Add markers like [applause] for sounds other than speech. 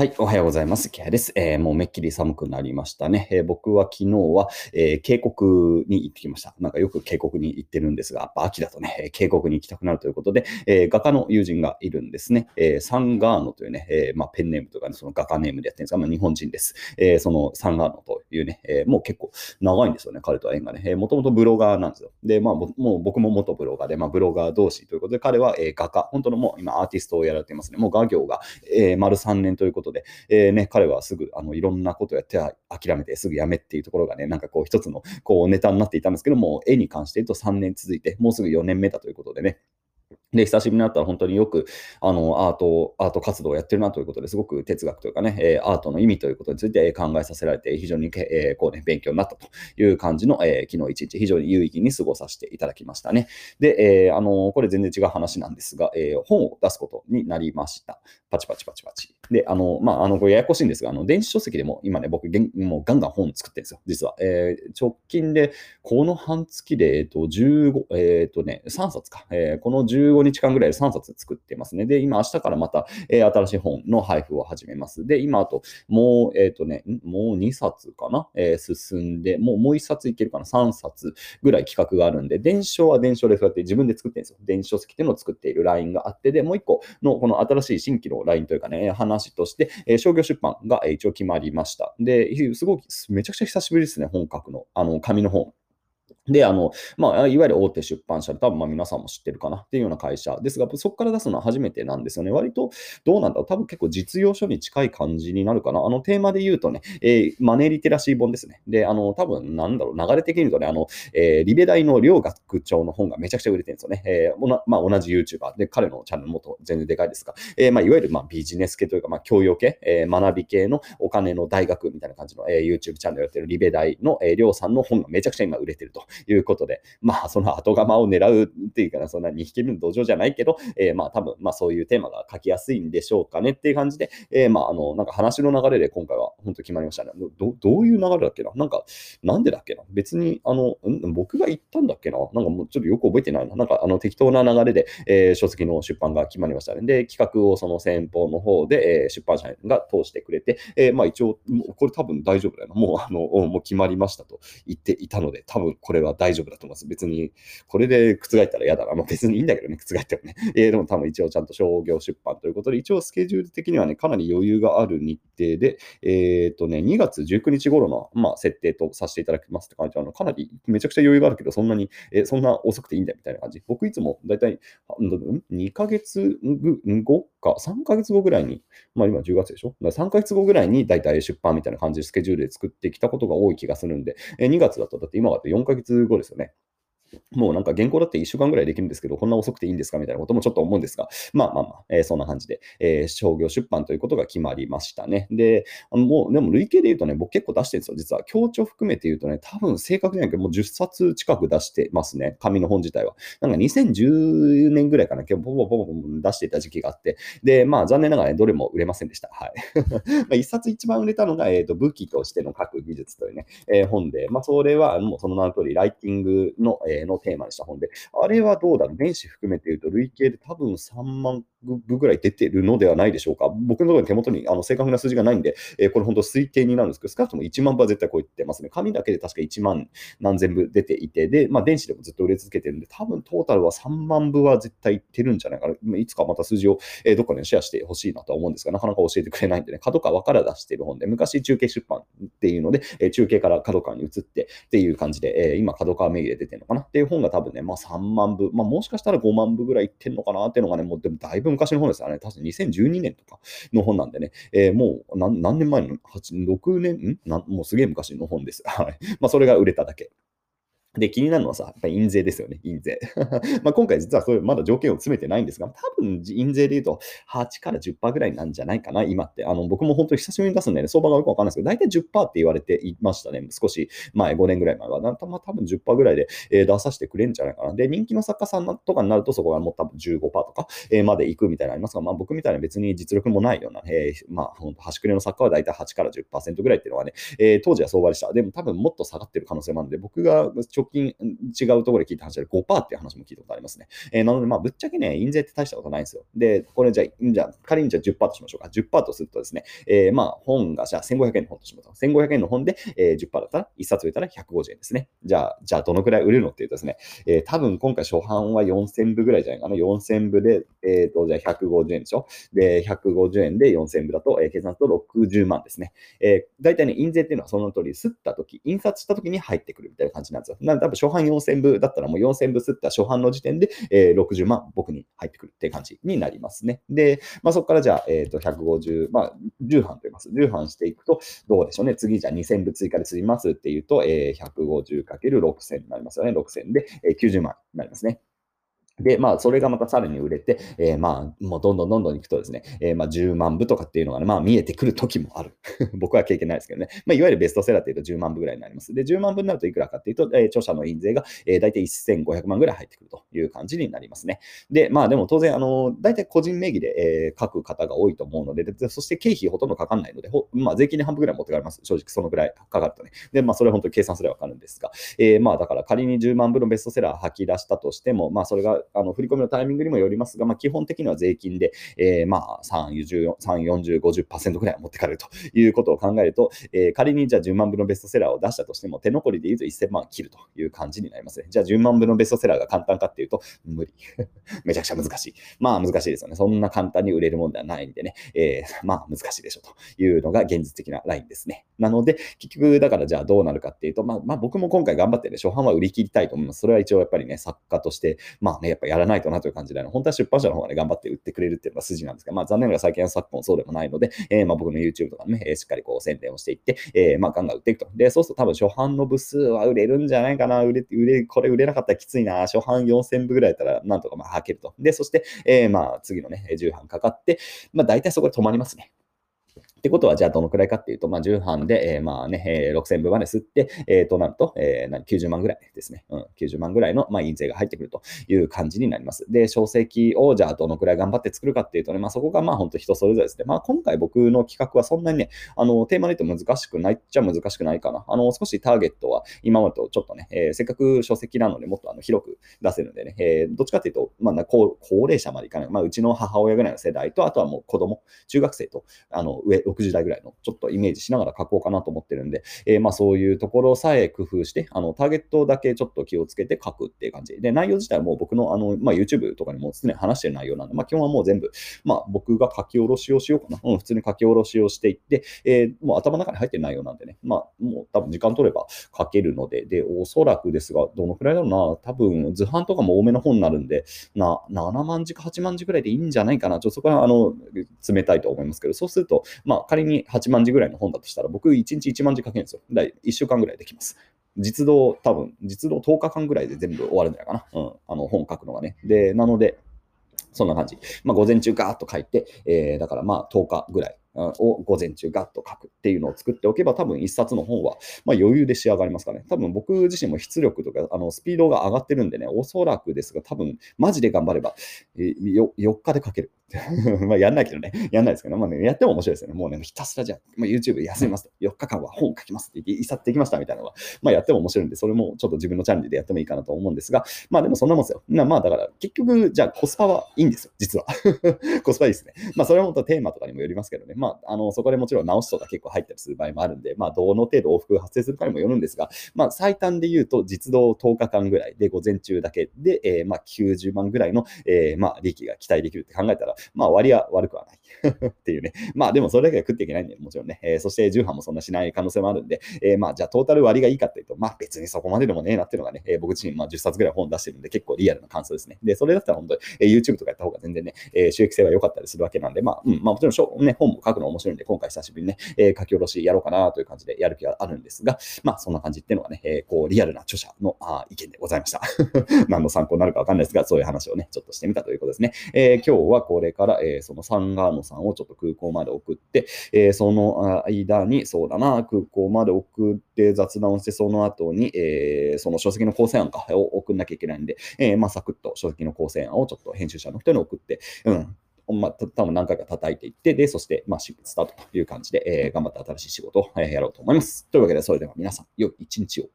はい、おはようございます。ケアです、えー、もうめっきり寒くなりましたね。えー、僕は昨日は、えー、渓谷に行ってきました。なんかよく渓谷に行ってるんですが、やっぱ秋だとね、渓谷に行きたくなるということで、え画家の友人がいるんですね。えサンガーノというね、えまあ、ペンネームとか、ね、その画家ネームでやってるんですが、まあ、日本人です。えそのサンガーノというね、えもう結構長いんですよね、彼とは縁がね。え、もともとブロガーなんですよ。で、まあ、もう僕も元ブロガーで、まあ、ブロガー同士ということで、彼は、え画家、本当のもう今アーティストをやられていますね。もう画業が、え丸3年ということで、えね、彼はすぐあのいろんなことやって諦めてすぐやめっていうところがね、なんかこう一つのこうネタになっていたんですけども、絵に関して言うと3年続いて、もうすぐ4年目だということでね、で、久しぶりになったら本当によく、あの、アート、アート活動をやってるなということですごく哲学というかね、え、アートの意味ということについて考えさせられて、非常に、え、こうね、勉強になったという感じの、え、昨日一日、非常に有意義に過ごさせていただきましたね。で、え、あの、これ全然違う話なんですが、え、本を出すことになりました。パチパチパチパチ。で、あの、まあ、あの、これややこしいんですが、あの、電子書籍でも今ね、僕、もうガンガン本作ってるんですよ、実は。えー、直近で、この半月で、えっ、と、15、えっ、とね、3冊か。え、この15 5日間ぐらいで3冊作ってますね。で、今、明日からまた、えー、新しい本の配布を始めます。で、今、あと、もう、えっ、ー、とね、もう2冊かな、えー、進んで、もうもう1冊いけるかな ?3 冊ぐらい企画があるんで、伝承は伝承でそうやって自分で作ってるんですよ。電子書籍っていうのを作っているラインがあって、で、もう1個のこの新しい新規のラインというかね、話として、え、商業出版が一応決まりました。で、すごく、めちゃくちゃ久しぶりですね、本格の。あの、紙の本。で、あの、まあ、いわゆる大手出版社で、多分まあ皆さんも知ってるかなっていうような会社ですが、そこから出すのは初めてなんですよね。割と、どうなんだろう多分結構実用書に近い感じになるかな。あの、テーマで言うとね、えー、マネーリテラシー本ですね。で、あの、多分なんだろう、流れ的に言うとね、あの、えー、リベ大の両学長の本がめちゃくちゃ売れてるんですよね。えー、まあ、同じ YouTuber で、彼のチャンネルも全然でかいですが、えー、まあ、いわゆるまあビジネス系というか、まあ、教養系、えー、学び系のお金の大学みたいな感じの、えー、YouTube チャンネルやってるリベ大の、えー、りょうさんの本がめちゃくちゃ今売れてるとということで、まあ、その後釜を狙うっていうかな、そんな2匹目の土壌じゃないけど、えー、まあ、多分、まあ、そういうテーマが書きやすいんでしょうかねっていう感じで、えー、まあ、あの、なんか話の流れで今回は本当決まりましたね。どどういう流れだっけな？なんか、なんでだっけな？別に、あの、僕が言ったんだっけな？なんかもうちょっとよく覚えてないな。なんか、あの、適当な流れで、えー、書籍の出版が決まりましたね。で、企画をその先方の方で、えー、出版社が通してくれて、えー、まあ、一応、これ多分大丈夫だよな。もう、あの、もう決まりましたと言っていたので、多分ここれは大丈夫だと思います。別に、これで覆ったら嫌だな。まあ、別にいいんだけどね、覆ってもね。[laughs] えー、でも多分一応ちゃんと商業出版ということで、一応スケジュール的にはね、かなり余裕がある日程で、えっ、ー、とね、2月19日頃の、まあ、設定とさせていただきますって感じあの、かなりめちゃくちゃ余裕があるけど、そんなに、えー、そんな遅くていいんだみたいな感じ。僕いつもだいたい2ヶ月後か、3ヶ月後ぐらいに、まあ今10月でしょ？3ヶ月後ぐらいにだいたい出版みたいな感じでスケジュールで作ってきたことが多い気がするんで、え2月だとだって今だと4ヶ月後ですよね。もうなんか原稿だって1週間ぐらいできるんですけど、こんな遅くていいんですかみたいなこともちょっと思うんですが、まあまあまあ、えー、そんな感じで、えー、商業出版ということが決まりましたね。で、あのもう、でも累計で言うとね、僕結構出してるんですよ。実は、強調含めて言うとね、多分正確じゃないけど、もう10冊近く出してますね。紙の本自体は。なんか2010年ぐらいかな、結構ボボボボ出していた時期があって、で、まあ残念ながらね、どれも売れませんでした。はい。[laughs] まあ1冊一番売れたのが、えっ、ー、と、武器としての書く技術というね、えー、本で、まあそれはもうその名の通り、ライティングの、えー、のテーマにした本で、あれはどうだろう、電子含めて言うと、累計で多分3万部ぐらい出てるのではないでしょうか。僕のところに手元にあの正確な数字がないんで、えー、これ本当推計になるんですけど、少なくとも1万部は絶対超えてますね。紙だけで確か1万何千部出ていて、で、まあ、電子でもずっと売れ続けてるんで、多分トータルは3万部は絶対いってるんじゃないかな。いつかまた数字を、えー、どっかでシェアしてほしいなとは思うんですが、なかなか教えてくれないんでね、角川から出している本で、昔中継出版っていうので、えー、中継から角川に移ってっていう感じで、えー、今角川名義で出てるのかなっていう本が多分ね、まあ3万部、まあもしかしたら5万部ぐらいいってんのかなっていうのがね、もうでもだいぶ昔の本ですよね。確か2012年とかの本なんでね、えー、もう何年前の ?8、6年？ん？もうすげえ昔の本です。はい。まあそれが売れただけ。で、気になるのはさ、やっぱり印税ですよね、印税。[laughs] まあ今回実はそういうまだ条件を詰めてないんですが、多分印税で言うと8から10%ぐらいなんじゃないかな、今って。あの僕も本当に久しぶりに出すんでね、相場がよくわかんないですけど、大体10%って言われていましたね。少し前、5年ぐらい前は。たまあ多分10%ぐらいで、えー、出させてくれるんじゃないかな。で、人気の作家さんとかになるとそこがもう多分15%とか、えー、まで行くみたいなのありますが、まあ僕みたいな別に実力もないような、えー、まあ本当端くれの作家は大体8から10%ぐらいっていうのはね、えー、当時は相場でした。でも多分もっと下がってる可能性もあるんで、僕が直近違うところで聞いた話で5%っていう話も聞いたことありますね。えー、なので、まあ、ぶっちゃけね、印税って大したことないんですよ。で、これじゃあ、じゃ仮にじゃあ10%としましょうか。10%とするとですね、えー、まあ、本がじゃあ1500円の本としましょう。1500円の本で、えー、10%だったら、1冊売れたら150円ですね。じゃあ、じゃあどのくらい売れるのっていうとですね、えー、多分今回初版は4000部ぐらいじゃないかな。4000部で、えっ、ー、と、じゃあ150円でしょ。で、150円で4000部だと、えー、計算すると60万ですね。えー、大体ね、印税っていうのはその通り、吸った時、印刷した時に入ってくるみたいな感じなんですよ。なんで、多分初版4000部だったらもう4000部すった初版の時点で、えー、60万僕に入ってくるっていう感じになりますね。で、まあ、そこからじゃあ、えっ、ー、と、150、まあ、10版と言います。10版していくと、どうでしょうね。次じゃあ2000部追加で積みますっていうと、えー、150×6000 になりますよね。6000で、えー、90万になりますね。で、まあ、それがまたさらに売れて、えー、まあ、もうどんどんどんどんいくとですね、えー、まあ、10万部とかっていうのがね、まあ、見えてくる時もある。[laughs] 僕は経験ないですけどね。まあ、いわゆるベストセラーっていうと10万部ぐらいになります。で、10万部になるといくらかっていうと、えー、著者の印税が、えー、大体1500万ぐらい入ってくるという感じになりますね。で、まあ、でも当然、あの、大体個人名義で、えー、書く方が多いと思うので、でそして経費ほとんどかかんないので、ほまあ、税金で半分ぐらい持ってかれます。正直そのぐらいかかるとね。で、まあ、それ本当に計算すればわかるんですが、えー、まあ、だから仮に10万部のベストセラー吐き出したとしても、まあ、それが、あの、振り込みのタイミングにもよりますが、まあ、基本的には税金で、えー、まあ3、40、50%ぐらいは持ってかれるということを考えると、えー、仮にじゃあ10万部のベストセラーを出したとしても、手残りで言うと1000万切るという感じになりますね。じゃあ10万部のベストセラーが簡単かっていうと、[laughs] 無理。[laughs] めちゃくちゃ難しい。まあ難しいですよね。そんな簡単に売れるもんではないんでね、えー、[laughs] まあ難しいでしょうというのが現実的なラインですね。なので、結局だからじゃあどうなるかっていうと、まあ、まあ、僕も今回頑張ってね、初版は売り切りたいと思います。それは一応やっぱりね、作家として、まあね、っぱやらないとなという感じで、本当は出版社の方がね、頑張って売ってくれるっていうのが筋なんですが、まあ残念ながら最近は昨今そうでもないので、えー、まあ僕の YouTube とかね、しっかりこう宣伝をしていって、えー、まあガンガン売っていくと。で、そうすると多分初版の部数は売れるんじゃないかな。売れ、売れ、これ売れなかったらきついな。初版4000部ぐらいだったらなんとかまあ履けると。で、そして、えー、まあ次のね、10版かかって、まあ大体そこで止まりますね。ってことは、じゃあどのくらいかっていうと、まあ、10版で、えー、まあね、えー、6000分まで吸って、えー、となると、えー、90万ぐらいですね。うん、90万ぐらいの、まあ、印税が入ってくるという感じになります。で、小籍を、じゃあどのくらい頑張って作るかっていうとね、まあ、そこがまあ、本当人それぞれですね。まあ、今回僕の企画はそんなにね、あの、テーマで言うと難しくないっちゃ難しくないかな。あの、少しターゲットは今までとちょっとね、えー、せっかく書籍なのでもっとあの広く出せるんでね、えー、どっちかっていうと、まあ、高高齢者までいかない。まあ、うちの母親ぐらいの世代と、あとはもう子供、中学生と、あの、上、60代ぐらいの、ちょっとイメージしながら書こうかなと思ってるんで、えー、まあそういうところさえ工夫して、あのターゲットだけちょっと気をつけて書くっていう感じ。で、内容自体はもう僕のあの、まあ、YouTube とかにも常に話してる内容なんで、まあ基本はもう全部、まあ僕が書き下ろしをしようかな。うん、普通に書き下ろしをしていって、えー、もう頭の中に入ってる内容なんでね、まあもう多分時間取れば書けるので、で、おそらくですが、どのくらいだろうな、多分図版とかも多めの本になるんで、な、7万字か8万字ぐらいでいいんじゃないかな。ちょっとそこはあの、冷たいと思いますけど、そうすると、まあ仮に8万字ぐらいの本だとしたら、僕1日1万字書けるんですよ。だ1週間ぐらいできます。実動、多分、実動10日間ぐらいで全部終わるんじゃないかな。うん。あの、本書くのがね。で、なので、そんな感じ。まあ、午前中ガーッと書いて、えー、だからまあ、10日ぐらいを午前中ガッと書くっていうのを作っておけば、多分一冊の本は、まあ、余裕で仕上がりますかね。多分僕自身も出力とかあのスピードが上がってるんでね、おそらくですが、多分マジで頑張れば、えー、4日で書ける。[laughs] まあやんないけどね、やんないですけど、まあね、やっても面白いですよね。もうね、ひたすらじゃあ、まあ、YouTube 休みますと、4日間は本を書きますって言って、一冊できましたみたいなのは、まあやっても面白いんで、それもちょっと自分のチャンネルでやってもいいかなと思うんですが、まあでもそんなもんですよ。まあだから、結局、じゃあコスパはいいんですよ、実は。[laughs] コスパいいですね。まあそれは本当テーマとかにもよりますけどね、まあ、あの、そこでもちろん直しとか結構入ったりする場合もあるんで、まあどの程度往復が発生するかにもよるんですが、まあ最短で言うと、実動10日間ぐらいで、午前中だけで、えー、まあ90万ぐらいの、えー、まあ利益が期待できるって考えたら、まあ割は悪くはない [laughs] っていうね。まあでもそれだけで食っていけないんで、もちろんね。えー、そして重版もそんなしない可能性もあるんで、えー、まあじゃあトータル割がいいかっていうと、まあ別にそこまででもねえなっていうのがね、えー、僕自身まあ10冊ぐらい本出してるんで結構リアルな感想ですね。で、それだったら本当に、えー、YouTube とかやった方が全然ね、えー、収益性は良かったりするわけなんで、まあ、うん、まあもちろんしょ、ね、本も書くの面白いんで、今回久しぶりにね、えー、書き下ろしやろうかなという感じでやる気があるんですが、まあそんな感じっていうのがね、えー、こうリアルな著者のあ意見でございました。[laughs] 何の参考になるかわかんないですが、そういう話をね、ちょっとしてみたということですね。えー、今日はこれから、えー、そのサンガーノさんをちょっと空港まで送って、えー、その間に、そうだな、空港まで送って雑談をして、その後に、えー、その書籍の構成案かを送んなきゃいけないんで、えー、まあ、サクッと書籍の構成案をちょっと編集者の人に送って、うん、まあ、多分何回か叩いていって、で、そして、まあ、執筆スタートという感じで、えー、頑張って新しい仕事を、えー、やろうと思います。というわけで、それでは皆さん、良い一日を。